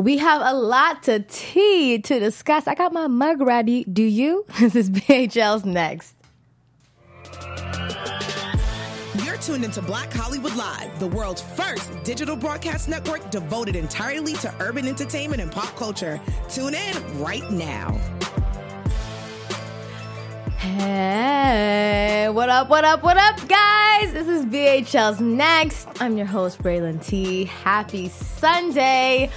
We have a lot to tea to discuss. I got my mug ready. Do you? This is BHL's next. You're tuned into Black Hollywood Live, the world's first digital broadcast network devoted entirely to urban entertainment and pop culture. Tune in right now. Hey, what up, what up, what up, guys? This is BHL's Next. I'm your host, Braylon T. Happy Sunday.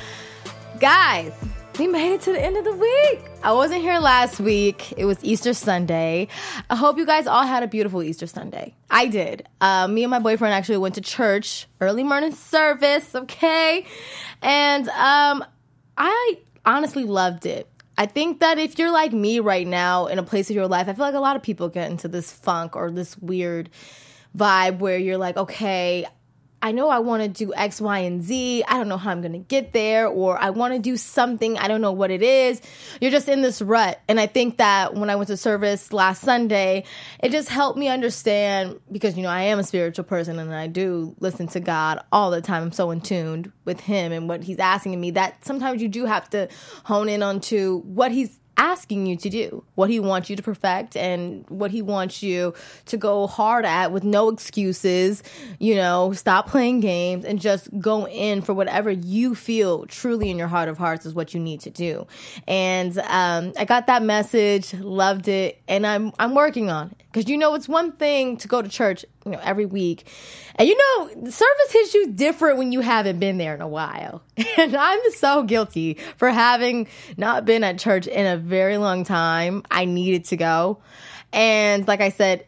Guys, we made it to the end of the week. I wasn't here last week. It was Easter Sunday. I hope you guys all had a beautiful Easter Sunday. I did. Uh, me and my boyfriend actually went to church, early morning service, okay? And um, I honestly loved it. I think that if you're like me right now in a place of your life, I feel like a lot of people get into this funk or this weird vibe where you're like, okay, I know I want to do X, Y, and Z. I don't know how I'm going to get there, or I want to do something. I don't know what it is. You're just in this rut. And I think that when I went to service last Sunday, it just helped me understand because, you know, I am a spiritual person and I do listen to God all the time. I'm so in tuned with Him and what He's asking of me that sometimes you do have to hone in onto what He's asking you to do, what he wants you to perfect and what he wants you to go hard at with no excuses, you know, stop playing games and just go in for whatever you feel truly in your heart of hearts is what you need to do. And um, I got that message, loved it, and I'm I'm working on. Because you know, it's one thing to go to church, you know, every week. And you know, service hits you different when you haven't been there in a while. And I'm so guilty for having not been at church in a very long time. I needed to go. And like I said,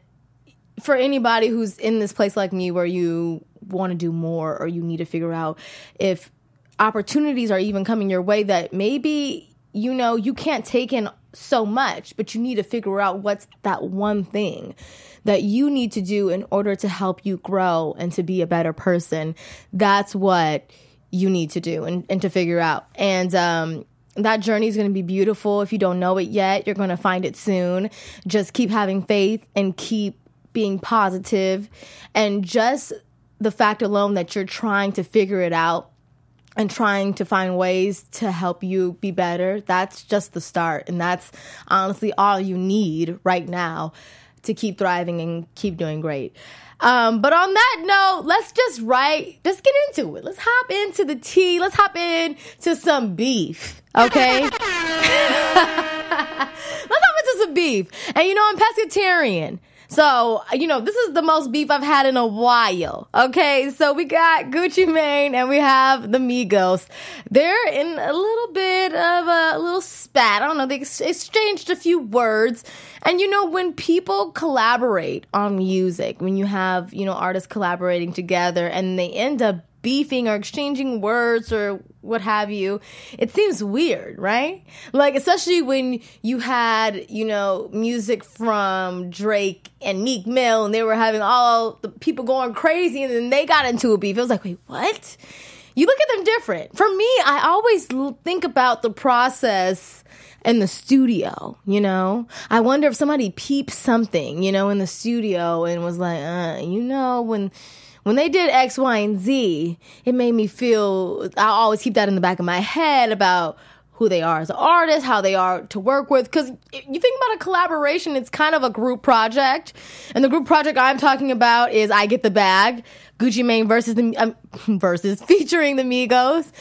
for anybody who's in this place like me where you want to do more or you need to figure out if opportunities are even coming your way that maybe you know you can't take in so much, but you need to figure out what's that one thing that you need to do in order to help you grow and to be a better person. That's what you need to do and, and to figure out. And um, that journey is going to be beautiful. If you don't know it yet, you're going to find it soon. Just keep having faith and keep being positive. positive and just the fact alone that you're trying to figure it out and trying to find ways to help you be better, that's just the start. And that's honestly all you need right now to keep thriving and keep doing great. Um, but on that note, let's just write, let's get into it. Let's hop into the tea. Let's hop into some beef. Okay. let's hop into some beef. And you know, I'm pescatarian. So, you know, this is the most beef I've had in a while. Okay. So we got Gucci Mane and we have the Migos. They're in a little bit of a, little spat. I don't know. They ex- exchanged a few words. And, you know, when people collaborate on music, when you have, you know, artists collaborating together and they end up beefing or exchanging words or what have you, it seems weird, right? Like, especially when you had, you know, music from Drake and Meek Mill and they were having all the people going crazy and then they got into a beef. It was like, wait, what? You look at them different. For me, I always think about the process in the studio, you know? I wonder if somebody peeped something, you know, in the studio and was like, uh, you know, when when they did X, Y, and Z, it made me feel, I always keep that in the back of my head about who they are as an artist, how they are to work with. Because you think about a collaboration, it's kind of a group project. And the group project I'm talking about is I Get the Bag, Gucci Mane versus the, um, versus featuring the Migos.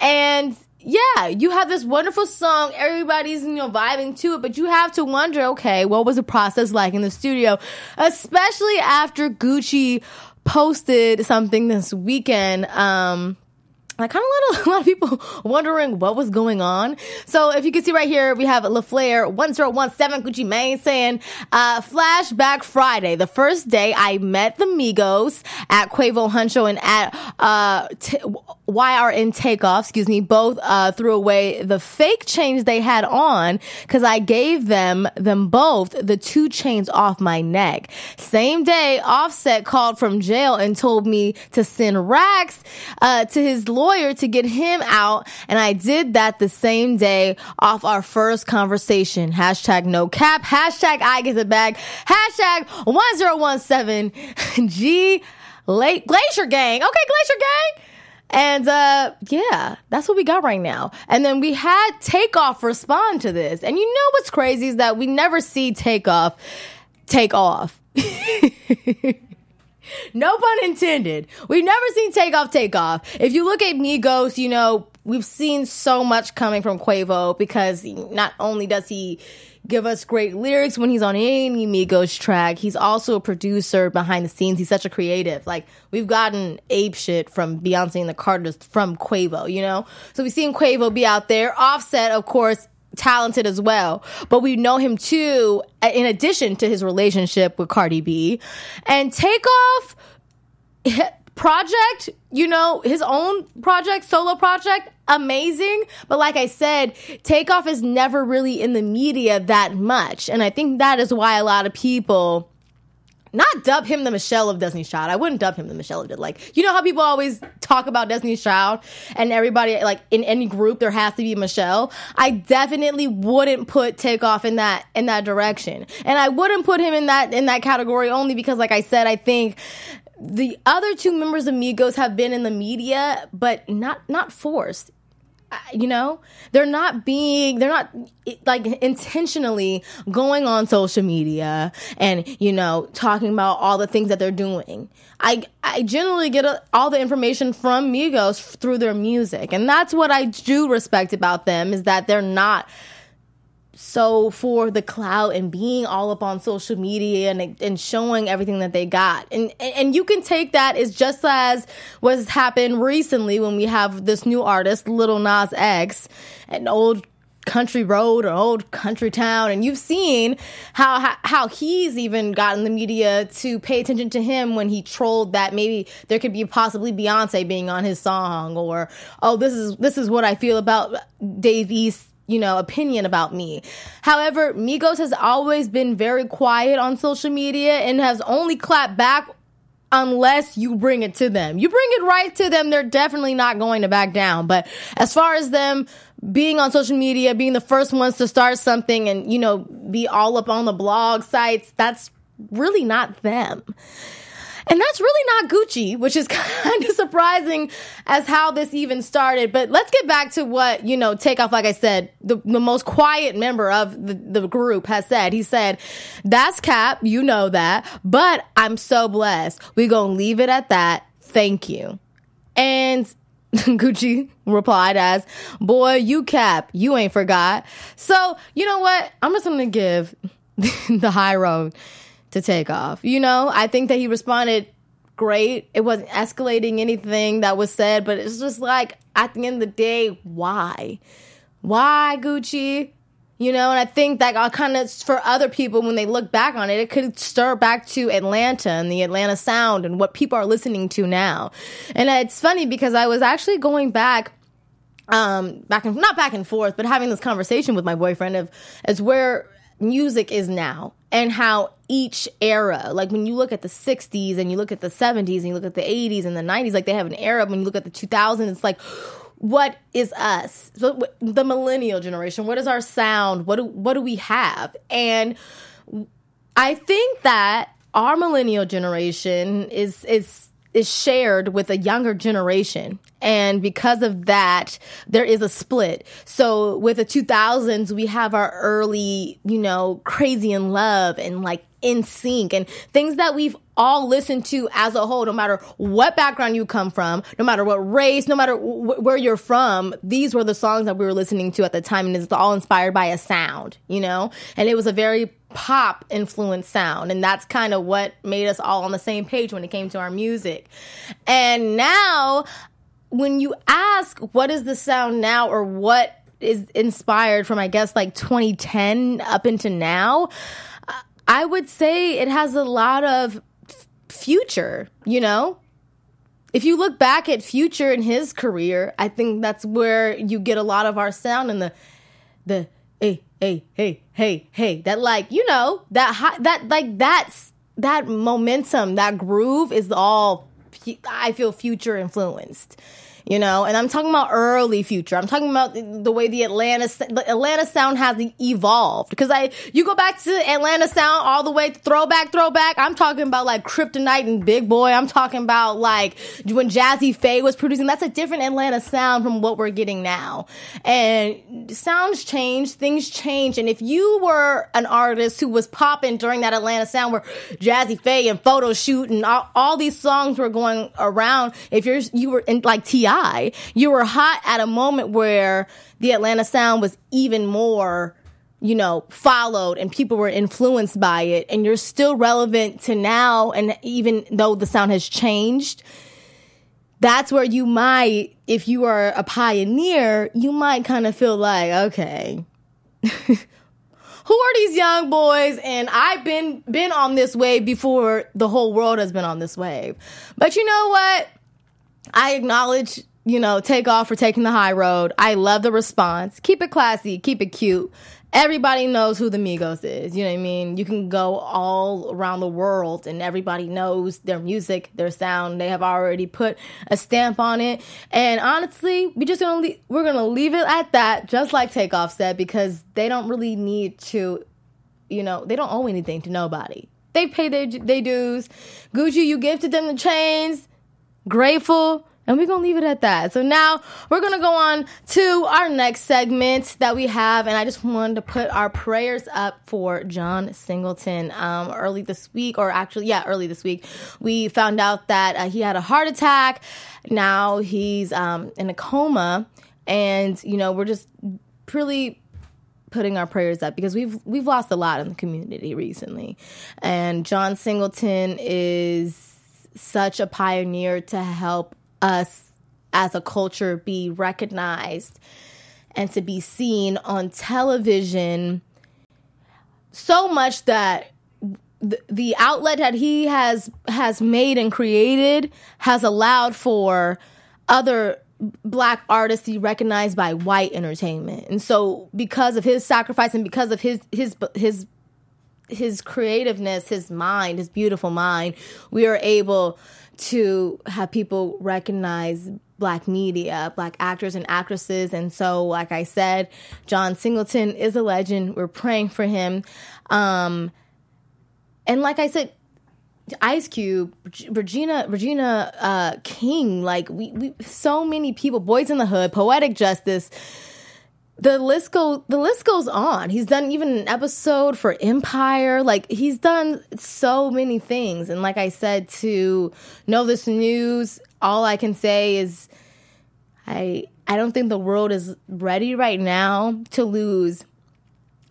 And yeah, you have this wonderful song. Everybody's, you know, vibing to it, but you have to wonder, okay, what was the process like in the studio? Especially after Gucci posted something this weekend. Um, I kind of let a lot of people wondering what was going on. So if you can see right here, we have LaFlare 1017 Gucci Mane saying, uh, flashback Friday, the first day I met the Migos at Quavo Huncho and at, uh, t- YRN Takeoff, excuse me, both, uh, threw away the fake chains they had on because I gave them, them both the two chains off my neck. Same day, Offset called from jail and told me to send racks, uh, to his lawyer to get him out. And I did that the same day off our first conversation. Hashtag no cap. Hashtag I get the bag. Hashtag 1017 G Glacier Gang. Okay, Glacier Gang. And uh, yeah, that's what we got right now. And then we had Takeoff respond to this. And you know what's crazy is that we never see Takeoff take off. no pun intended. We've never seen Takeoff take off. If you look at Migos, you know, we've seen so much coming from Quavo because not only does he give us great lyrics when he's on any Migos track. He's also a producer behind the scenes. He's such a creative. Like we've gotten ape shit from Beyonce and the Carters from Quavo, you know? So we've seen Quavo be out there. Offset, of course, talented as well. But we know him too, in addition to his relationship with Cardi B. And Takeoff project, you know, his own project, solo project, amazing. But like I said, Takeoff is never really in the media that much. And I think that is why a lot of people not dub him the Michelle of Destiny's Child. I wouldn't dub him the Michelle of it. Like, you know how people always talk about Destiny's Child and everybody, like, in any group, there has to be Michelle. I definitely wouldn't put Takeoff in that, in that direction. And I wouldn't put him in that, in that category only because, like I said, I think the other two members of Migos have been in the media, but not, not forced. You know they're not being they're not like intentionally going on social media and you know talking about all the things that they're doing. I i generally get a, all the information from migos through their music and that's what i do respect about them is that they're not so for the clout and being all up on social media and and showing everything that they got. And and you can take that as just as what's happened recently when we have this new artist Lil Nas X an old country road or old country town. And you've seen how, how how he's even gotten the media to pay attention to him when he trolled that maybe there could be possibly Beyonce being on his song or oh this is this is what I feel about Dave East you know, opinion about me. However, Migos has always been very quiet on social media and has only clapped back unless you bring it to them. You bring it right to them, they're definitely not going to back down. But as far as them being on social media, being the first ones to start something and, you know, be all up on the blog sites, that's really not them. And that's really not Gucci, which is kind of surprising as how this even started. But let's get back to what, you know, Takeoff, like I said, the, the most quiet member of the, the group has said. He said, that's cap, you know that, but I'm so blessed. we going to leave it at that. Thank you. And Gucci replied as, boy, you cap, you ain't forgot. So, you know what? I'm just going to give the high road to take off. You know, I think that he responded great. It wasn't escalating anything that was said, but it's just like at the end of the day, why? Why Gucci? You know, and I think that kind of for other people when they look back on it, it could stir back to Atlanta and the Atlanta sound and what people are listening to now. And it's funny because I was actually going back um back and not back and forth, but having this conversation with my boyfriend of as where music is now and how each era, like when you look at the 60s and you look at the 70s and you look at the 80s and the 90s, like they have an era. When you look at the 2000s, it's like, what is us? So the millennial generation, what is our sound? What do, what do we have? And I think that our millennial generation is is is shared with a younger generation. And because of that, there is a split. So with the 2000s, we have our early, you know, crazy in love and like NSYNC and things that we've all listened to as a whole, no matter what background you come from, no matter what race, no matter wh- where you're from, these were the songs that we were listening to at the time. And it's all inspired by a sound, you know? And it was a very pop influenced sound. And that's kind of what made us all on the same page when it came to our music. And now, when you ask what is the sound now or what is inspired from, I guess, like 2010 up into now, I would say it has a lot of future, you know? If you look back at Future in his career, I think that's where you get a lot of our sound and the the hey hey hey hey hey that like you know that high, that like that's that momentum that groove is all I feel future influenced you know, and I'm talking about early future. I'm talking about the way the Atlanta the Atlanta sound has evolved because I you go back to Atlanta sound all the way throwback throwback. I'm talking about like Kryptonite and Big Boi. I'm talking about like when Jazzy Pha was producing. That's a different Atlanta sound from what we're getting now. And sounds change, things change, and if you were an artist who was popping during that Atlanta sound where Jazzy Pha and photo shoot and all, all these songs were going around, if you're you were in like T.I. you were hot at a moment where the Atlanta sound was even more, you know, followed and people were influenced by it. And you're still relevant to now. And even though the sound has changed, that's where you might, if you are a pioneer, you might kind of feel like, okay. who are these young boys and i've been been on this wave before the whole world has been on this wave but you know what i acknowledge you know, Takeoff for taking the high road. I love the response. Keep it classy, keep it cute. Everybody knows who the Migos is. You know what I mean? You can go all around the world and everybody knows their music, their sound. They have already put a stamp on it. And honestly, we just gonna leave, we're gonna leave it at that, just like Takeoff said, because they don't really need to, you know, they don't owe anything to nobody. They pay their, their dues. Gucci, you gifted them the chains. Grateful and we're going to leave it at that. So now we're going to go on to our next segment that we have. And I just wanted to put our prayers up for John Singleton. Um, early this week, or actually, yeah, early this week, we found out that uh, he had a heart attack. Now he's um, in a coma. And, you know, we're just really putting our prayers up because we've we've lost a lot in the community recently. And John Singleton is such a pioneer to help us as a culture be recognized and to be seen on television so much that the, outlet that he has has made and created has allowed for other black artists to be recognized by white entertainment. And so because of his sacrifice and because of his his his his creativeness, his mind, his beautiful mind, we are able to have people recognize black media, black actors and actresses. And so, like I said, John Singleton is a legend. We're praying for him. Um, and like I said, Ice Cube, Regina, Regina uh, King, like we, we, so many people, Boyz n the Hood, Poetic Justice, the list go the list goes on. He's done even an episode for Empire. Like he's done so many things. And like I said to know this news, all I can say is I I don't think the world is ready right now to lose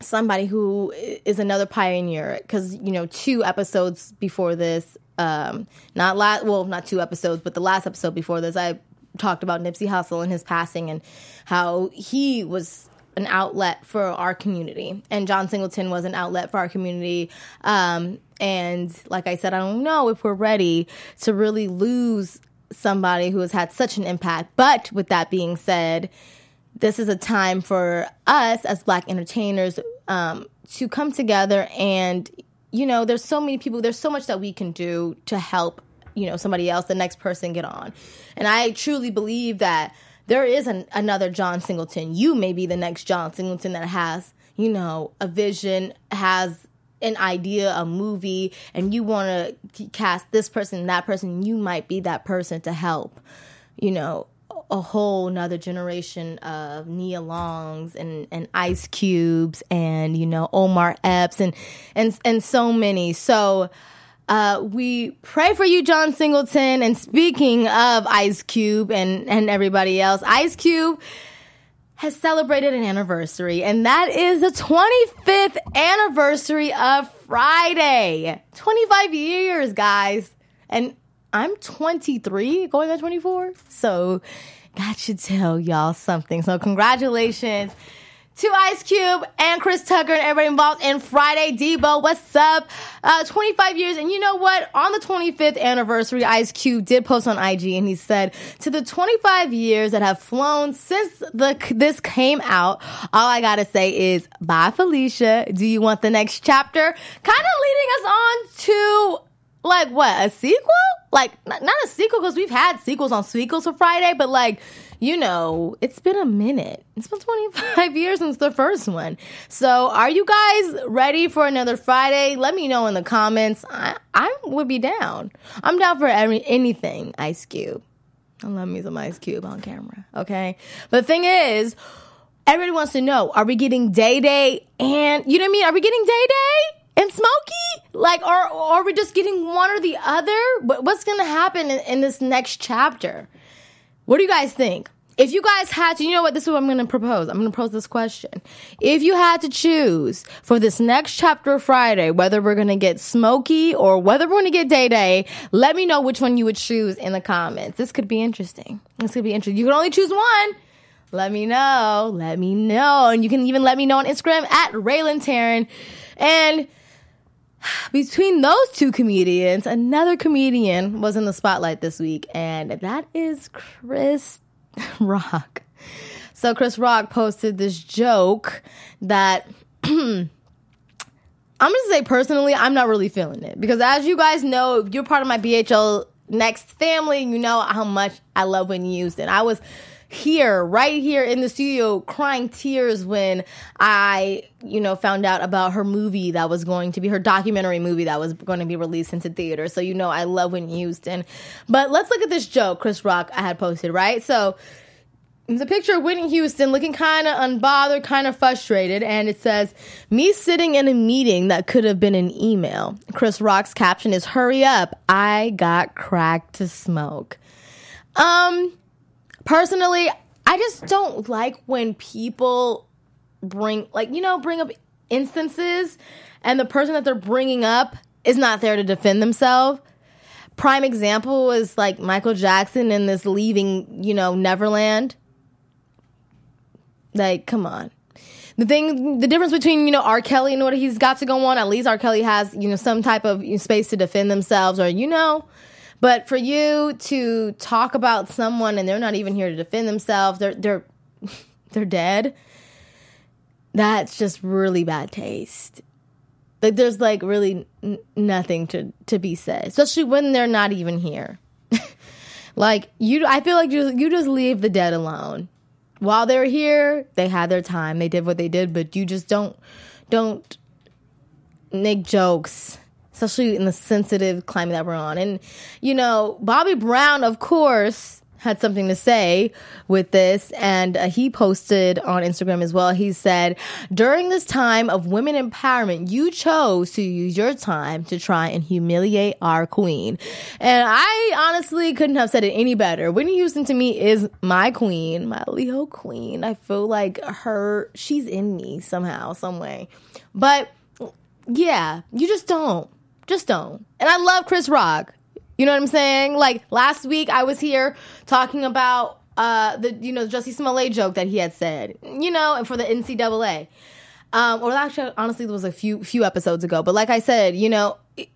somebody who is another pioneer because you know two episodes before this um not last well not two episodes but the last episode before this i talked about Nipsey Hussle and his passing and how he was an outlet for our community. And John Singleton was an outlet for our community. Um, and like I said I don't know if we're ready to really lose somebody who has had such an impact. But with that being said this is a time for us as black entertainers um, to come together and you know there's so many people there's so much that we can do to help you know somebody else the next person get on and i truly believe that there is an, another john singleton you may be the next john singleton that has you know a vision has an idea a movie and you want to cast this person that person you might be that person to help you know a whole nother generation of Nia Longs and, and Ice Cubes and you know Omar Epps and and and so many. So uh, we pray for you, John Singleton. And speaking of Ice Cube and, and everybody else, Ice Cube has celebrated an anniversary, and that is the 25th anniversary of Friday. 25 years, guys. And I'm 23, going on 24. So, God should tell y'all something. So, congratulations to Ice Cube and Chris Tucker and everybody involved in Friday Debo. What's up? Uh, 25 years. And you know what? On the 25th anniversary, Ice Cube did post on IG and he said, to the 25 years that have flown since the, this came out, all I gotta say is bye, Felicia. Do you want the next chapter? Kind of leading us on to like what? A sequel? Like, not, not a sequel because we've had sequels on sequels for Friday, but like, you know, it's been a minute. It's been 25 years since the first one. So, are you guys ready for another Friday? Let me know in the comments. I, I would be down. I'm down for every, anything, Ice Cube. I love me some Ice Cube on camera, okay? But the thing is, everybody wants to know are we getting Day Day and, you know what I mean? Are we getting Day Day? and Smokey? Like, or are we just getting one or the other? What's to happen in, in, this next chapter? What do you guys think? If you guys had to, you know what? This is what I'm going to propose. I'm going to pose this question. If you had to choose for this next chapter Friday, whether we're going to get Smokey or whether we're going to get Day Day, let me know which one you would choose in the comments. This could be interesting. This could be interesting. You can only choose one. Let me know. Let me know. And you can even let me know on Instagram at Raylan Taryn. And between those two comedians, another comedian was in the spotlight this week, and that is Chris Rock. So Chris Rock posted this joke that I'm gonna say personally, I'm not really feeling it because as you guys know, you're part of my BHL Next family, you know how much I love Whitney Houston. I was here, right here in the studio, crying tears when I, you know, found out about her movie that was going to be her documentary movie that was going to be released into theater. So, you know, I love Whitney Houston. But let's look at this joke Chris Rock I had posted, right? So, it's a picture of Whitney Houston looking kind of unbothered, kind of frustrated, and it says, Me sitting in a meeting that could have been an email. Chris Rock's caption is, Hurry up, I got crack to smoke. Um, personally, I just don't like when people bring, like, you know, bring up instances and the person that they're bringing up is not there to defend themselves. Prime example is like Michael Jackson in this leaving, you know, Neverland. Like, come on. The thing, the difference between, you know, R. Kelly and what he's got to go on, at least R. Kelly has, you know, some type of space to defend themselves or, you know, but for you to talk about someone and they're not even here to defend themselves, they're they're they're dead. That's just really bad taste. Like there's like really n- nothing to to be said, especially when they're not even here. like you, I feel like you you just leave the dead alone. While they're here, they had their time. They did what they did, but you just don't don't make jokes especially in the sensitive climate that we're on. And, you know, Bobby Brown, of course, had something to say with this, and uh, he posted on Instagram as well. He said, During this time of women empowerment, you chose to use your time to try and humiliate our queen. And I honestly couldn't have said it any better. Whitney Houston to me is my queen, my Leo queen. I feel like her, she's in me somehow, some way. But yeah, you just don't. Just don't. And I love Chris Rock. You know what I'm saying? Like last week I was here talking about uh the you know Jussie Smollett joke that he had said. You know, and for the NCAA. Um, or actually, honestly, it was a few few episodes ago. But like I said, you know, it,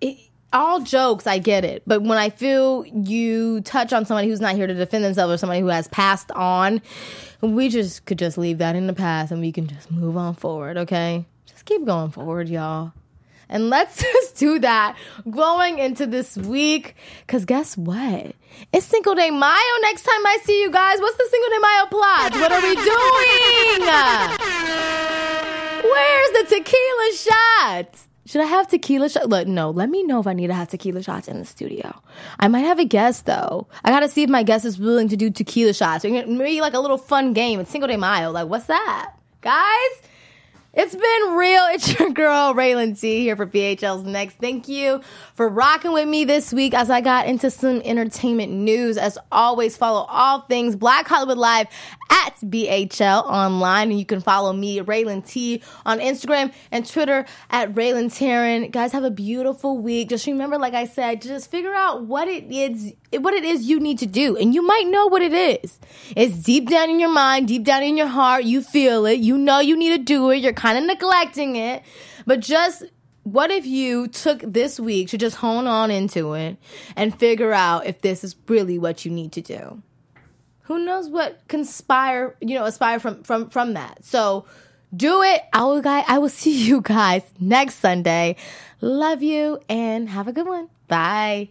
it, all jokes, I get it. But when I feel you touch on somebody who's not here to defend themselves or somebody who has passed on, we just could just leave that in the past and we can just move on forward. Okay, just keep going forward, y'all. And let's just do that going into this week. Because guess what? It's Cinco de Mayo next time I see you guys. What's the Cinco de Mayo plot? What are we doing? Where's the tequila shot? Should I have tequila shots? Look, no, let me know if I need to have tequila shots in the studio. I might have a guest though. I gotta see if my guest is willing to do tequila shots. Maybe like a little fun game. It's Cinco de Mayo. Like, what's that? Guys? It's been real. It's your girl, Raylan T, here for BHL's Next. Thank you for rocking with me this week as I got into some entertainment news. As always, follow all things Black Hollywood Live at BHL online. And you can follow me, Raylan T, on Instagram and Twitter at Raylan Taryn. Guys, have a beautiful week. Just remember, like I said, just figure out what it is what it is you need to do. And you might know what it is. It's deep down in your mind, deep down in your heart. You feel it. You know you need to do it. You're kind of neglecting it. But just what if you took this week to just hone on into it and figure out if this is really what you need to do? Who knows what conspire, you know, aspire from from from that. So do it. I will guys I will see you guys next Sunday. Love you and have a good one. Bye.